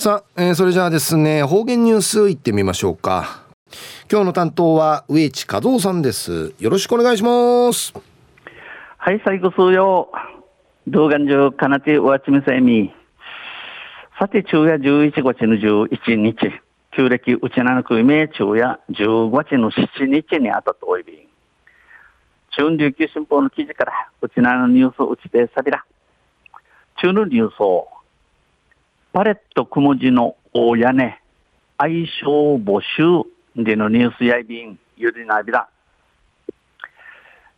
さあ、えー、それじゃあですね、方言ニュースいってみましょうか。今日の担当は植地和夫さんです。よろしくお願いします。はい、最後数曜。動画上、かなてわちみせみ。さて、昼夜11月の11日。旧暦うちなのくめ昼夜15月の7日にあたとおいびん。中琉球新報の記事から、うちなのニュースうちでさびら。中のニュースを、パレットくもじの大屋根、愛称募集でのニュースやいびん、ゆりなびら。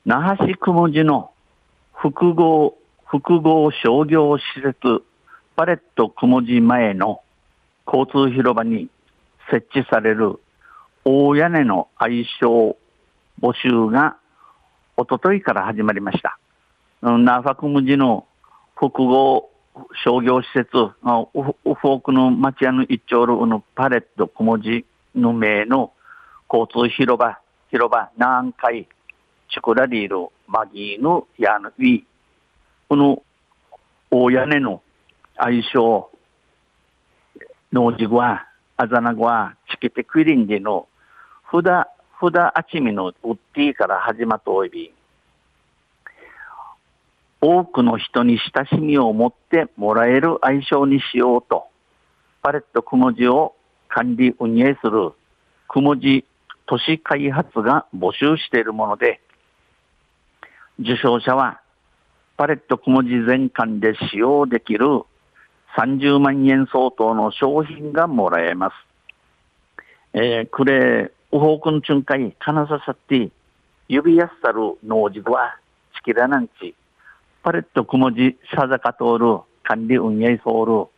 那覇市くもじの複合、複合商業施設、パレットくもじ前の交通広場に設置される大屋根の愛称募集がおとといから始まりました。那覇くもじの複合商業施設、ウフォークの町屋の一丁路のパレット小文字の名の交通広場、広場、南海、チクラリール、マギーのやのい、この大屋根の愛称、農事は、あざなごは、チケテクリンでの、ふだ、ふだあちみのウッディから始まったおいび、多くの人に親しみを持ってもらえる愛称にしようと、パレットくもじを管理運営するくもじ都市開発が募集しているもので、受賞者はパレットくもじ全館で使用できる30万円相当の商品がもらえます。えー、くれ、ウホークンチュンカイ、カナササティ、指やすさる農事は、チキラナンチ、パレットくもじさざか通る管理運営ソール、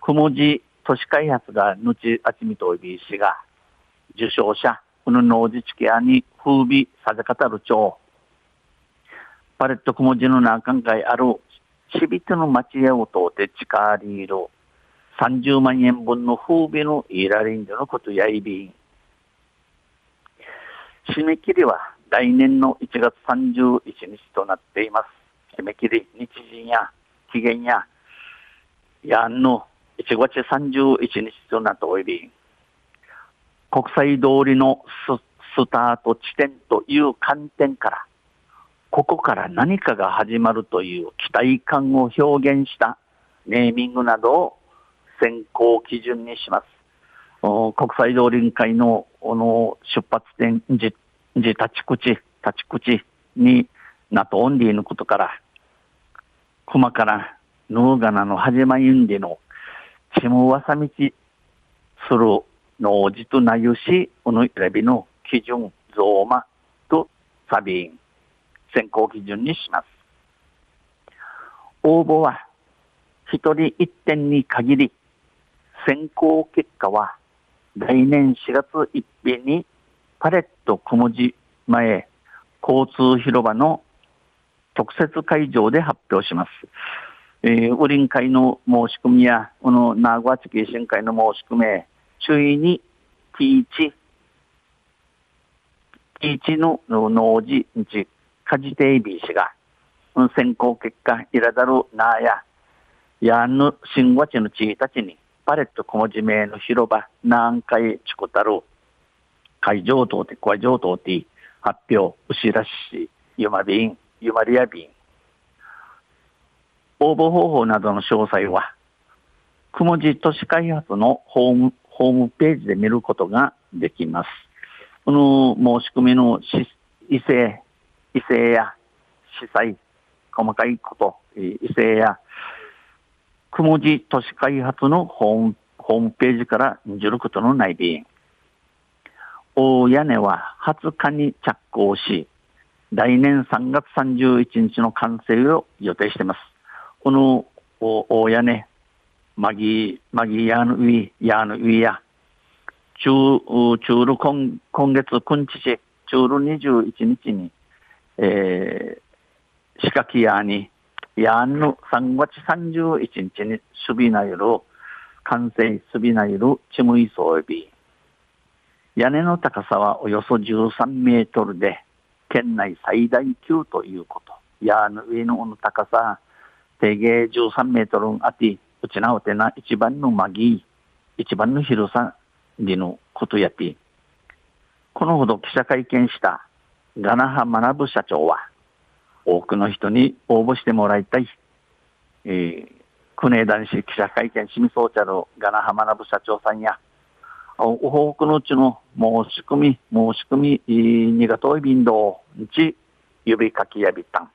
くもじ都市開発がぬちあちみといびいしが、受賞者、この農事地ケアに風美さざかたる町、パレットくもじの中間会あるしびての町屋を通って近りいる30万円分の風美のいらりんでのことやいびん。締め切りは来年の1月31日となっています。締め切り、日時や期限や、やんの1月31日となっており、国際通りのスタート地点という観点から、ここから何かが始まるという期待感を表現したネーミングなどを選考基準にします。国際通り会のの出発点、じ、じ立ち口、立ち口になとオンリーのことから、熊からヌーガナの始まりんでの、ちむわさみちするのじとなゆし、うぬいれびの基準、ゾーマとサビン、選考基準にします。応募は一人一点に限り、選考結果は来年4月1日にパレット小文字前交通広場の特設会場で発表します。えー、ウリン会の申し込みや、この名古屋地形審会の申し込み、注意に T1、T1 の農事、日、カジテイビー氏が、選考結果、いらだるなや、やんぬ新和地の地たちに、パレット小文字名の広場、南海チコタル、会場等で、会場等で発表、牛らし、ゆまびん、ゆまりや便。応募方法などの詳細は、くもじ都市開発のホーム、ホームページで見ることができます。この申し込みの異性、異性や司祭、細かいこと、異性や、くもじ都市開発のホームホームページから見ることのない便。大屋根は20日に着工し、来年3月31日の完成を予定しています。この大屋根、マギー、マギーヤーのウィ、ヤーのウィや、中、中ル今今月9日、中ル21日に、えー、仕掛け屋に、ヤーの3月31日にスビナイル、完成スビナイル、チムイソービ屋根の高さはおよそ13メートルで、県内最大級ということ。やの上の高さ、定芸13メートルあって、うちなおてな一番のまぎ、一番の広さでのことやって、このほど記者会見したガナハ学社長は、多くの人に応募してもらいたい。えー、国枝男子記者会見しみそうちゃるガナハ学社長さんや、多くのうちの申し込み、申し込み、にがとい便道、ち、指かきやびたん。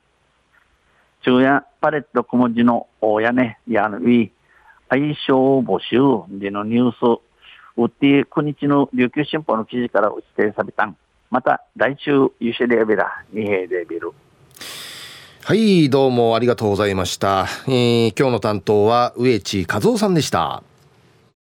昼夜パレット小文字の大屋根、やぬい、相性募集でのニュース、うって9日の琉球新報の記事から打ち定さびたん。また、来週、ゆしでやびら、二平でビル。はい、どうもありがとうございました。えー、今日の担当は植地和夫さんでした。